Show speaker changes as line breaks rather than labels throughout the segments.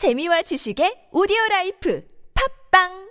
재미와 지식의 오디오 라이프 팟빵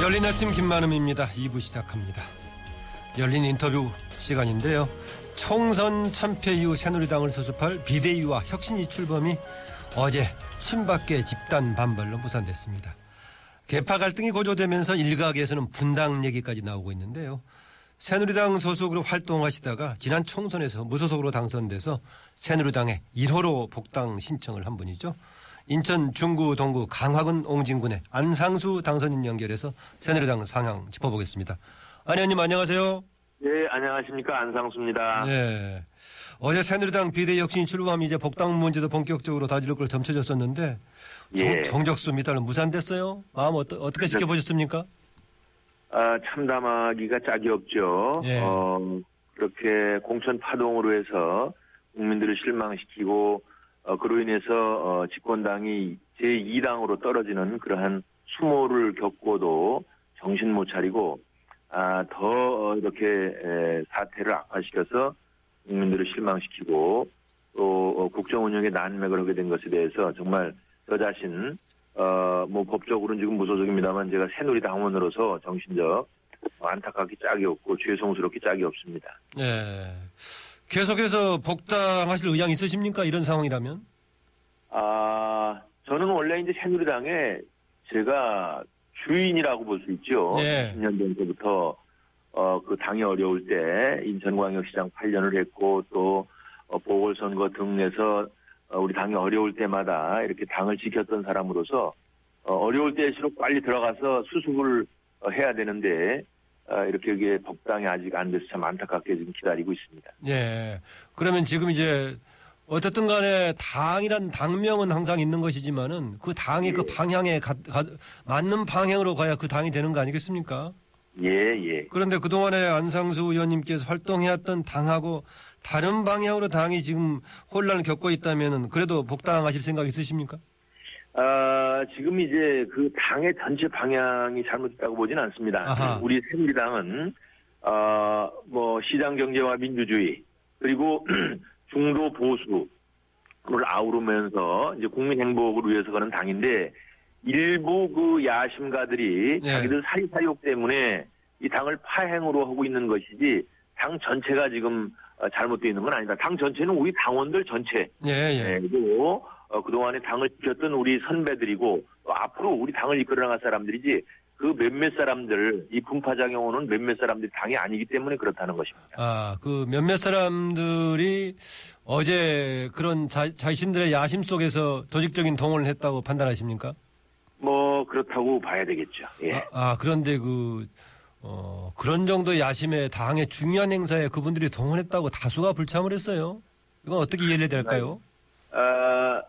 열린 아침 김만흠입니다. 2부 시작합니다. 열린 인터뷰 시간인데요. 총선 참패 이후 새누리당을 수습할 비대위와 혁신위 출범이 어제 친박계 집단 반발로 무산됐습니다. 계파 갈등이 고조되면서 일각에서는 분당 얘기까지 나오고 있는데요. 새누리당 소속으로 활동하시다가 지난 총선에서 무소속으로 당선돼서 새누리당에 1호로 복당 신청을 한 분이죠. 인천 중구 동구 강화군 옹진군의 안상수 당선인 연결해서 새누리당 상황 짚어보겠습니다. 안 의원님 안녕하세요.
네, 안녕하십니까. 안상수입니다.
네. 어제 새누리당 비대 혁신 출범 이제 복당 문제도 본격적으로 다지를 걸 점쳐졌었는데
예.
정, 적수 미달로 무산됐어요. 마음 어떠, 어떻게 지켜보셨습니까?
아, 참담하기가 짝이 없죠.
예.
어, 그렇게 공천 파동으로 해서 국민들을 실망시키고 어, 그로 인해서 어, 집권당이 제2당으로 떨어지는 그러한 수모를 겪고도 정신 못 차리고 아, 더 어, 이렇게 에, 사태를 악화시켜서 국민들을 실망시키고 또 어, 국정 운영에 난맥을 하게 된 것에 대해서 정말 저 자신 어, 뭐 법적으로는 지금 무소속입니다만 제가 새누리당원으로서 정신적 어, 안타깝게 짝이 없고 죄송스럽게 짝이 없습니다.
네. 계속해서 복당하실 의향 있으십니까? 이런 상황이라면?
아, 저는 원래 이제 새누리당에 제가 주인이라고 볼 수 있죠.
예.
10년 전부터 어, 그 당이 어려울 때 인천광역시장 8년을 했고 또 어, 보궐선거 등에서 어, 우리 당이 어려울 때마다 이렇게 당을 지켰던 사람으로서 어, 어려울 때일수록 빨리 들어가서 수습을 어, 해야 되는데 어, 이렇게 이게 복당이 아직 안 돼서 참 안타깝게 지금 기다리고 있습니다.
예. 그러면 지금 이제 어쨌든 간에 당이란 당명은 항상 있는 것이지만은 그 당이 그 방향에 가, 가- 맞는 방향으로 가야 그 당이 되는 거 아니겠습니까?
예, 예.
그런데 그동안에 안상수 의원님께서 활동해왔던 당하고 다른 방향으로 당이 지금 혼란을 겪고 있다면은 그래도 복당하실 생각 있으십니까?
아, 지금 이제 그 당의 전체 방향이 잘못됐다고 보진 않습니다.
아하.
우리 새누리당은, 어, 뭐, 시장 경제와 민주주의, 그리고 중도 보수를 아우르면서 이제 국민 행복을 위해서 가는 당인데, 일부 그 야심가들이
네.
자기들 사리사욕 때문에 이 당을 파행으로 하고 있는 것이지, 당 전체가 지금 어, 잘못되어 있는 건 아니다. 당 전체는 우리 당원들 전체,
예, 예.
네, 그리고 어, 그동안에 당을 지켰던 우리 선배들이고 또 앞으로 우리 당을 이끌어 나갈 사람들이지 그 몇몇 사람들 이 분파작용 오는 몇몇 사람들이 당이 아니기 때문에 그렇다는 것입니다.
아, 그 몇몇 사람들이 어제 그런 자, 자신들의 야심 속에서 조직적인 동원을 했다고 판단하십니까?
뭐 그렇다고 봐야 되겠죠. 예.
아, 아, 그런데 그, 어, 그런 정도의 야심에 당의 중요한 행사에 그분들이 동원했다고 다수가 불참을 했어요. 이건 어떻게 이해를 해야 될까요?
아,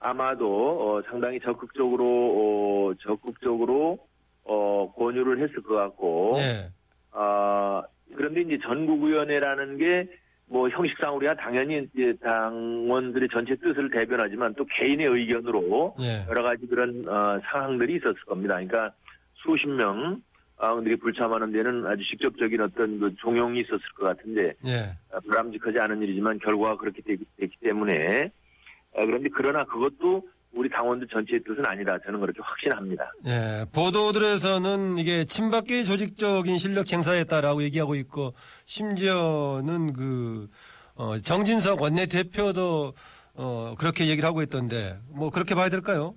아마도 어, 상당히 적극적으로 어, 적극적으로 어, 권유를 했을 것 같고
예.
아, 그런데 이제 전국위원회라는 게 뭐 형식상 우리가 당연히 이제 당원들의 전체 뜻을 대변하지만 또 개인의 의견으로
예.
여러 가지 그런 어, 상황들이 있었을 겁니다. 그러니까 수십 명 분들이 불참하는 데는 아주 직접적인 어떤 그 종용이 있었을 것 같은데
예.
어, 바람직하지 않은 일이지만 결과가 그렇게 되기, 됐기 때문에 어, 그런데 그러나 그것도 우리 당원들 전체의 뜻은 아니다. 저는 그렇게 확신합니다.
예, 보도들에서는 이게 친박계 조직적인 실력 행사였다라고 얘기하고 있고 심지어는 그 어, 정진석 원내 대표도 어, 그렇게 얘기를 하고 있던데 뭐 그렇게 봐야 될까요?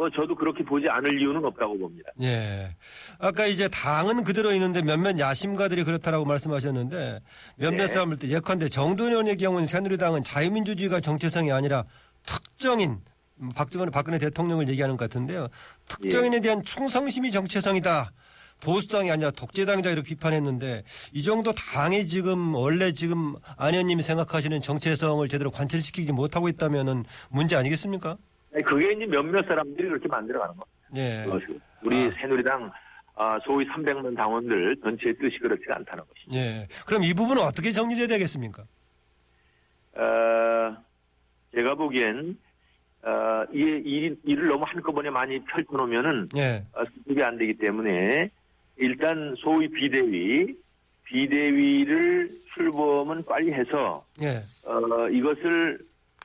어, 어, 저도 그렇게 보지 않을 이유는 없다고 봅니다.
예. 아까 이제 당은 그대로 있는데 몇몇 야심가들이 그렇다라고 말씀하셨는데 몇몇
네.
사람들 때 예컨대 의원의 경우는 새누리당은 자유민주주의가 정체성이 아니라 특정인 음, 박정희 박근혜 대통령을 얘기하는 것 같은데요. 특정인에 대한 충성심이 정체성이다. 보수당이 아니라 독재당이다 이렇게 비판했는데 이 정도 당이 지금 원래 지금 안 의원님이 생각하시는 정체성을 제대로 관철시키지 못하고 있다면은 문제 아니겠습니까?
그게 이제 몇몇 사람들이 그렇게 만들어가는 겁니다.
예.
우리
아.
새누리당 아, 소위 300만 당원들 전체의 뜻이 그렇지가 않다는 것이죠.
예. 그럼 이 부분은 어떻게 정리해야 되겠습니까?
어, 제가 보기엔 어, 이, 이 일을 너무 한꺼번에 많이 펼쳐놓으면은
예.
어, 수습이 안 되기 때문에 일단 소위 비대위, 비대위를 출범은 빨리 해서
예.
어, 이것을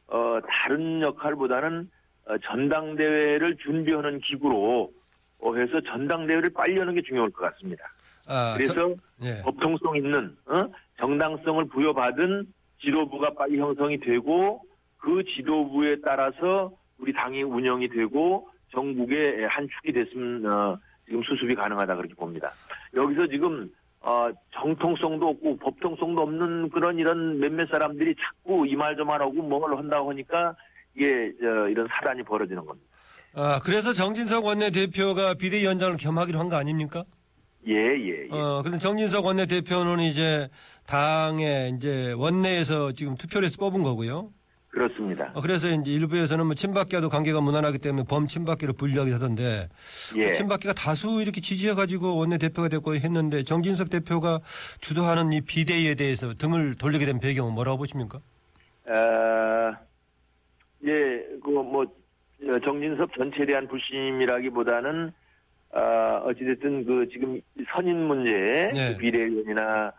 어, 다른 역할보다는 어, 전당대회를 준비하는 기구로 어, 해서 전당대회를 빨리 하는 게 중요할 것 같습니다.
아,
그래서
저- 예.
법통성 있는 어? 정당성을 부여받은 지도부가 빨리 형성이 되고 그 지도부에 따라서 우리 당이 운영이 되고 전국의 한 축이 됐으면 어, 지금 수습이 가능하다 그렇게 봅니다. 여기서 지금 어, 정통성도 없고 법통성도 없는 그런 이런 몇몇 사람들이 자꾸 이 말 저 말하고 뭘 한다고 하니까 이게 저, 이런 사단이 벌어지는 겁니다.
아, 그래서 정진석 원내대표가 비대위원장을 겸하기로 한 거 아닙니까?
예, 예, 예.
어, 근데 정진석 원내대표는 이제 당의 이제 원내에서 지금 투표를 해서 뽑은 거고요.
그렇습니다.
어, 그래서 이제 일부에서는 뭐 친박계와도 관계가 무난하기 때문에 범친박계로 분류하기도 하던데
예.
친박계가 다수 이렇게 지지해가지고 원내대표가 됐고 했는데 정진석 대표가 주도하는 이 비대위에 대해서 등을 돌리게 된 배경은 뭐라고 보십니까?
어, 예, 그, 뭐, 정진섭 전체에 대한 불심이라기보다는, 어, 어찌됐든 그 지금 선임 문제,
네.
그 비례위원이나,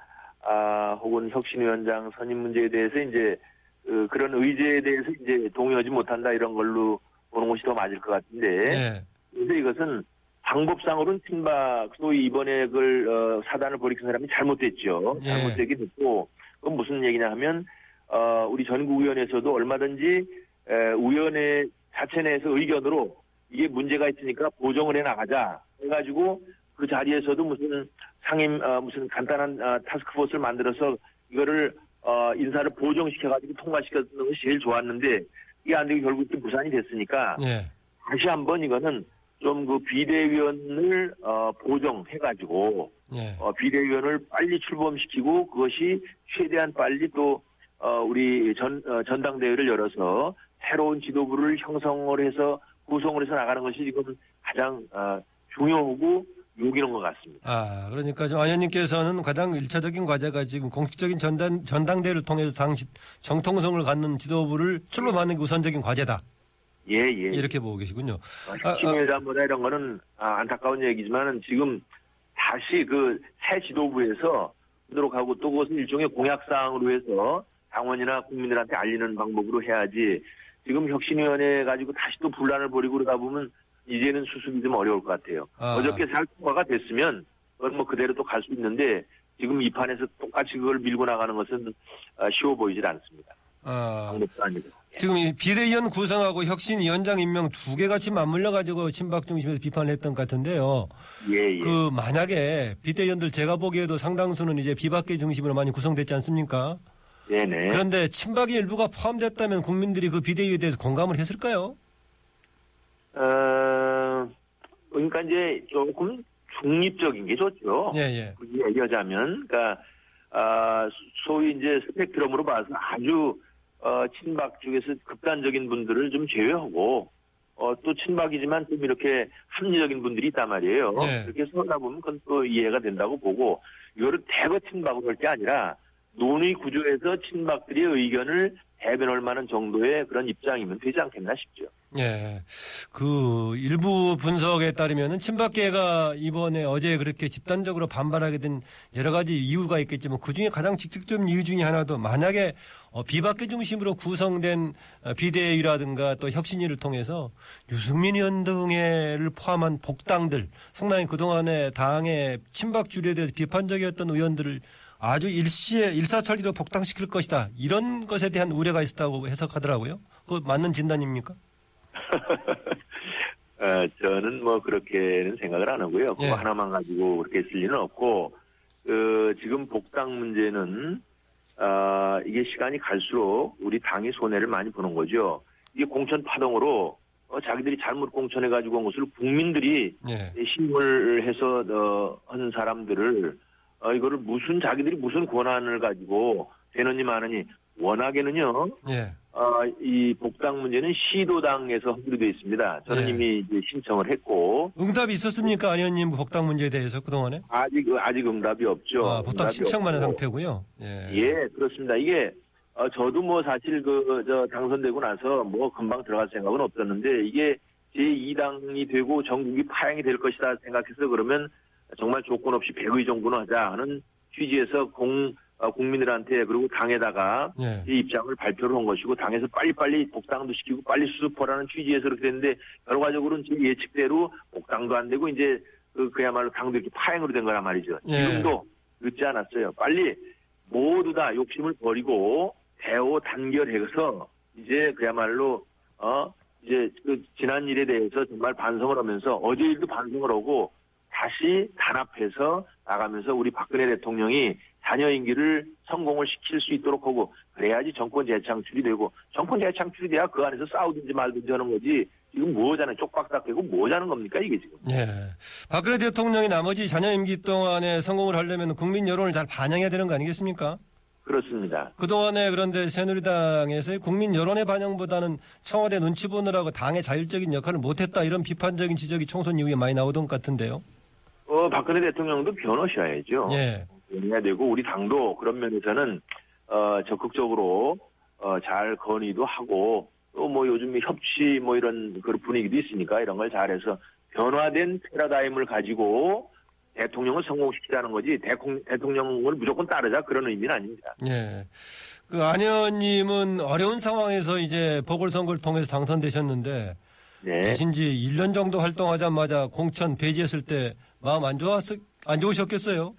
아, 혹은 혁신위원장 선임 문제에 대해서 이제, 그, 그런 의제에 대해서 이제 동의하지 못한다 이런 걸로 보는 것이 더 맞을 것 같은데,
예.
근데 이것은 방법상으로는 친박, 소위 이번에 그걸, 어, 사단을 벌이킨 사람이 잘못됐죠.
예.
잘못되긴 했고, 그건 무슨 얘기냐 하면, 어, 우리 전국위원회에서도 얼마든지, 에, 위원회 자체 내에서 의견으로 이게 문제가 있으니까 보정을 해 나가자. 해가지고 그 자리에서도 무슨 상임, 어, 무슨 간단한 어, 타스크포스를 만들어서 이거를, 어, 인사를 보정시켜가지고 통과시켰는 것이 제일 좋았는데, 이게 안 되고 결국 또 무산이 됐으니까,
예.
다시 한번 이거는 좀 그 비대위원을 어, 보정해가지고
예.
어, 비대위원을 빨리 출범시키고 그것이 최대한 빨리 또 어, 우리 전 어, 전당대회를 열어서 새로운 지도부를 형성을 해서 구성을 해서 나가는 것이 지금 가장 어, 중요하고 요기는 것 같습니다.
아, 그러니까 지금 안 의원님께서는 가장 일차적인 과제가 지금 공식적인 전당, 전당대회를 통해서 당시 정통성을 갖는 지도부를 출범하는 게 우선적인 과제다.
예, 예.
이렇게 보고 계시군요. 아, 아.
혁신회장보다 이런 거는 아, 안타까운 얘기지만은 지금 다시 그 새 지도부에서 하도록 하고 또 그것은 일종의 공약사항으로 해서 당원이나 국민들한테 알리는 방법으로 해야지 지금 혁신위원회 가지고 다시 또 분란을 벌이고 그러다 보면 이제는 수습이 좀 어려울 것 같아요.
아.
어저께 잘 통과가 됐으면 그건 뭐 그대로 또 갈 수 있는데 지금 이 판에서 똑같이 그걸 밀고 나가는 것은 아, 쉬워 보이질 않습니다.
아. 지금 이 비대위원 구성하고 혁신위원장 임명 두 개가 지금 맞물려 가지고 친박 중심에서 비판을 했던 것 같은데요.
예, 예.
그 만약에 비대위원들 제가 보기에도 상당수는 이제 비박계 중심으로 많이 구성됐지 않습니까?
네네.
그런데 친박의 일부가 포함됐다면 국민들이 그 비대위에 대해서 공감을 했을까요?
어, 그러니까 이제 조금 중립적인 게 좋죠.
예, 예.
얘기하자면, 그러니까, 아, 소위 이제 스펙트럼으로 봐서 아주, 어, 친박 쪽에서 극단적인 분들을 좀 제외하고, 어, 또 친박이지만 좀 이렇게 합리적인 분들이 있단 말이에요.
네.
그렇게 해서 하다 보면 그건 또 이해가 된다고 보고, 이거를 대거 친박으로 할 게 아니라, 논의 구조에서 친박들의 의견을 대변할 만한 정도의 그런 입장이면 되지 않겠나 싶죠.
예. 그 일부 분석에 따르면은 친박계가 이번에 어제 그렇게 집단적으로 반발하게 된 여러 가지 이유가 있겠지만 그 중에 가장 직접적인 이유 중에 하나도 만약에 어, 비박계 중심으로 구성된 어, 비대위라든가 또 혁신위를 통해서 유승민 의원 등을 포함한 복당들 상당히 그동안에 당의 친박 주류에 대해서 비판적이었던 의원들을 아주 일시에 일사천리로 복당시킬 것이다. 이런 것에 대한 우려가 있었다고 해석하더라고요. 그 맞는 진단입니까?
어, 저는 뭐 그렇게는 생각을 안 하고요. 그거
예.
하나만 가지고 그렇게 쓸 리는 없고, 그 지금 복당 문제는, 아, 이게 시간이 갈수록 우리 당이 손해를 많이 보는 거죠. 이게 공천 파동으로 어, 자기들이 잘못 공천해가지고 온 것을 국민들이
예.
힘을 해서 어, 한 사람들을 어, 이거를 무슨 자기들이 무슨 권한을 가지고 되느니 마느니 워낙에는요
예.
어, 이 복당 문제는 시도당에서 하기로 되어 있습니다. 저는
예.
이미 이제 신청을 했고
응답이 있었습니까? 안 의원님 복당 문제에 대해서 그동안에?
아직 아직 응답이 없죠.
아, 복당 신청만 한. 상태고요. 예.
예, 그렇습니다. 이게 어, 저도 뭐 사실 그 저 당선되고 나서 뭐 금방 들어갈 생각은 없었는데 이게 제 2당이 되고 전국이 파행이 될 것이다 생각해서 그러면 정말 조건 없이 100의 정부는 하자 하는 취지에서 공 어, 국민들한테 그리고 당에다가
예.
이 입장을 발표를 한 것이고 당에서 빨리빨리 복당도 시키고 빨리 수습하라는 취지에서 그렇게 됐는데 결과적으로는 제 예측대로 복당도 안 되고 이제 그 그야말로 당도 이렇게 파행으로 된 거란 말이죠.
예.
지금도 늦지 않았어요. 빨리 모두 다 욕심을 버리고 대오 단결해서 이제 그야말로 어 이제 그 지난 일에 대해서 정말 반성을 하면서 어제 일도 반성을 하고 다시 단합해서 나가면서 우리 박근혜 대통령이 자녀 임기를 성공을 시킬 수 있도록 하고 그래야지 정권 재창출이 되고 정권 재창출이 돼야 그 안에서 싸우든지 말든지 하는 거지 지금 뭐하자는 쪽박닥대고 뭐하자는 겁니까 이게 지금
예. 박근혜 대통령이 나머지 자녀 임기 동안에 성공을 하려면 국민 여론을 잘 반영해야 되는 거 아니겠습니까?
그렇습니다.
그동안에 그런데 새누리당에서의 국민 여론의 반영보다는 청와대 눈치 보느라고 당의 자율적인 역할을 못했다 이런 비판적인 지적이 총선 이후에 많이 나오던 것 같은데요.
어 박근혜 대통령도 변호셔야죠.
예.
해야 되고 우리 당도 그런 면에서는 어 적극적으로 어 잘 건의도 하고 또 뭐 요즘 협치 뭐 이런 그런 분위기도 있으니까 이런 걸 잘해서 변화된 패러다임을 가지고 대통령을 성공시키자는 거지 대통, 대통령을 무조건 따르자 그런 의미는 아닙니다.
예. 그 안현님은 어려운 상황에서 이제 보궐선거를 통해서 당선되셨는데
네.
대신 지 1년 정도 활동하자마자 공천 배제했을 때 마음 안 좋았, 안 좋으셨겠어요?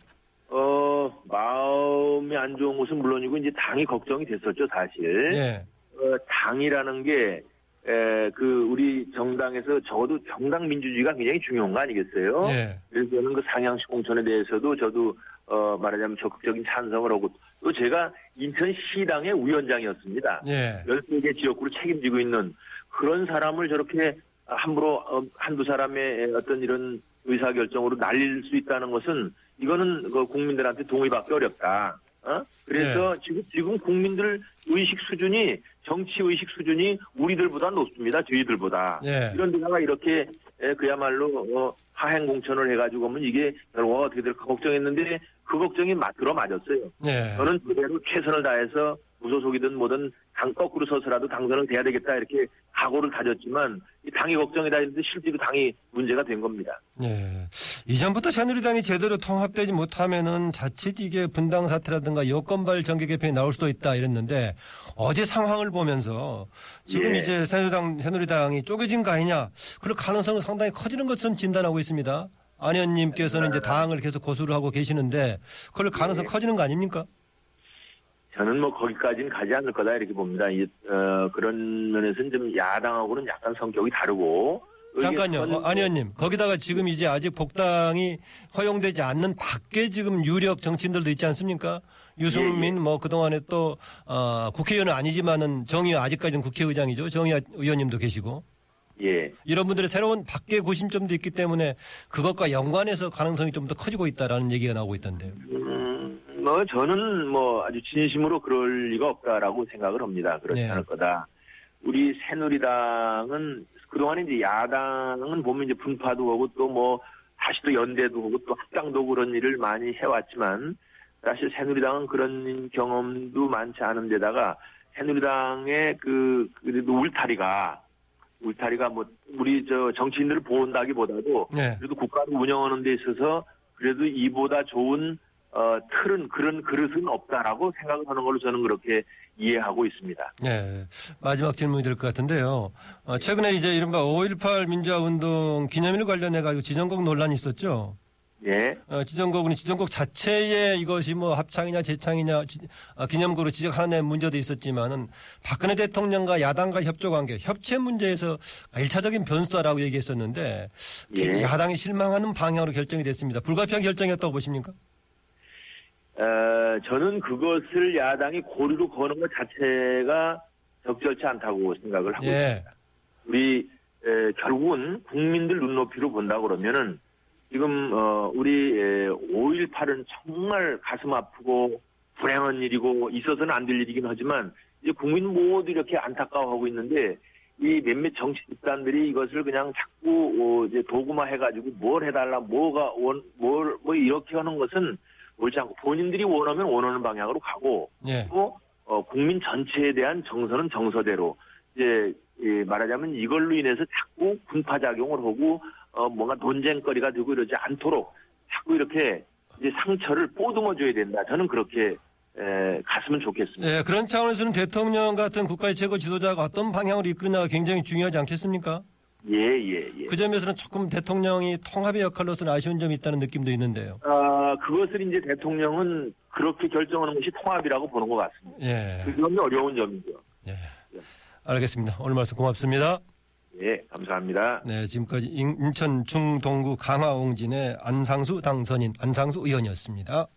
어 마음이 안 좋은 것은 물론이고 이제 당이 걱정이 됐었죠 사실.
예.
어, 당이라는 게, 에, 그, 우리 정당에서 적어도 정당 민주주의가 굉장히 중요한 거 아니겠어요?
예.
그래서 저는 그 상향식 공천에 대해서도 저도, 어, 말하자면 적극적인 찬성을 하고, 또 제가 인천시당의 위원장이었습니다.
예.
13개 지역구를 책임지고 있는 그런 사람을 저렇게 함부로, 어, 한두 사람의 어떤 이런 의사결정으로 날릴 수 있다는 것은, 이거는 그 국민들한테 동의받기 어렵다. 어? 그래서 지금, 지금 국민들 의식 수준이, 정치 의식 수준이 우리들보다 높습니다. 저희들보다.
예.
이런 데다가 이렇게 에, 그야말로 어, 하행 공천을 해가지고 하면 이게 결과가 어떻게 될까 걱정했는데 그 걱정이 맞 들어 맞았어요.
예.
저는 그대로 최선을 다해서 무소속이든 뭐든 당 거꾸로 서서라도 당선을 돼야 되겠다 이렇게 각오를 다졌지만 이 당이 걱정이다 했는데 실제로 당이 문제가 된 겁니다.
예. 이전부터 새누리당이 제대로 통합되지 못하면은 자칫 이게 분당 사태라든가 여권발 정계 개편이 나올 수도 있다 이랬는데 어제 상황을 보면서 지금
예.
이제 새누리당, 새누리당이 쪼개진 거 아니냐 그럴 가능성은 상당히 커지는 것처럼 진단하고 있습니다. 안현님께서는 이제 당을 계속 고수를 하고 계시는데 그럴 가능성
예.
커지는 거 아닙니까?
저는 뭐 거기까지는 가지 않을 거다 이렇게 봅니다. 이, 어, 그런 면에서는 좀 야당하고는 약간 성격이 다르고
잠깐요. 어, 안 의원님. 거기다가 지금 이제 아직 복당이 허용되지 않는 밖에 지금 유력 정치인들도 있지 않습니까? 유승민 뭐 그동안에 또 어, 국회의원은 아니지만은 정의와 아직까지는 국회의장이죠. 정의와 의원님도 계시고.
예.
이런 분들의 새로운 밖에 고심점도 있기 때문에 그것과 연관해서 가능성이 좀 더 커지고 있다라는 얘기가 나오고 있던데요.
음, 뭐 저는 뭐 아주 진심으로 그럴 리가 없다라고 생각을 합니다. 그렇지
네.
않을 거다. 우리 새누리당은 그동안에 이제 야당은 보면 이제 분파도 하고 또 뭐 다시 또 연대도 하고 또 합당도 그런 일을 많이 해왔지만 사실 새누리당은 그런 경험도 많지 않은 데다가 새누리당의 그 그래도 울타리가 울타리가 뭐 우리 저 정치인들을 보온다기보다도
네.
그래도 국가를 운영하는 데 있어서 그래도 이보다 좋은 어, 틀은 그런 그릇은 없다라고 생각을 하는 걸로 저는 그렇게 이해하고 있습니다.
네. 마지막 질문이 될 것 같은데요. 어, 최근에 이제 이른바 5.18 민주화운동 기념일 관련해가지고 지정곡 논란이 있었죠.
예,
어, 지정곡은 지정곡 자체에 이것이 뭐 합창이냐 재창이냐 지- 아, 기념곡으로 지적하는 데 문제도 있었지만은 박근혜 대통령과 야당과 협조 관계, 협체 문제에서 일차적인 변수다라고 얘기했었는데
예.
야당이 실망하는 방향으로 결정이 됐습니다. 불가피한 결정이었다고 보십니까?
어, 저는 그것을 야당이 고리로 거는 것 자체가 적절치 않다고 생각을 하고
예.
있습니다. 우리 에, 결국은 국민들 눈높이로 본다 그러면은 지금 어, 우리 5.18은 정말 가슴 아프고 불행한 일이고 있어서는 안 될 일이긴 하지만 이제 국민 모두 이렇게 안타까워하고 있는데 이 몇몇 정치 집단들이 이것을 그냥 자꾸 어, 이제 도구화 해가지고 뭘 해달라 뭐가 원 뭘 뭐 이렇게 하는 것은 옳지 않고 본인들이 원하면 원하는 방향으로 가고
예.
또 어, 국민 전체에 대한 정서는 정서대로 이제 예, 말하자면 이걸로 인해서 자꾸 분파 작용을 하고 어, 뭔가 논쟁거리가 되고 이러지 않도록 자꾸 이렇게 이제 상처를 보듬어줘야 된다. 저는 그렇게 에, 갔으면 좋겠습니다.
예, 그런 차원에서는 대통령 같은 국가의 최고 지도자가 어떤 방향으로 이끌느냐가 굉장히 중요하지 않겠습니까?
예, 예, 예.
그 점에서는 조금 대통령이 통합의 역할로서는 아쉬운 점이 있다는 느낌도 있는데요.
아, 그것을 이제 대통령은 그렇게 결정하는 것이 통합이라고 보는 것 같습니다.
예,
그 점이 어려운 점이죠.
예. 알겠습니다. 오늘 말씀 고맙습니다.
예, 감사합니다.
네, 지금까지 인- 인천 중동구 강화옹진의 안상수 당선인 안상수 의원이었습니다.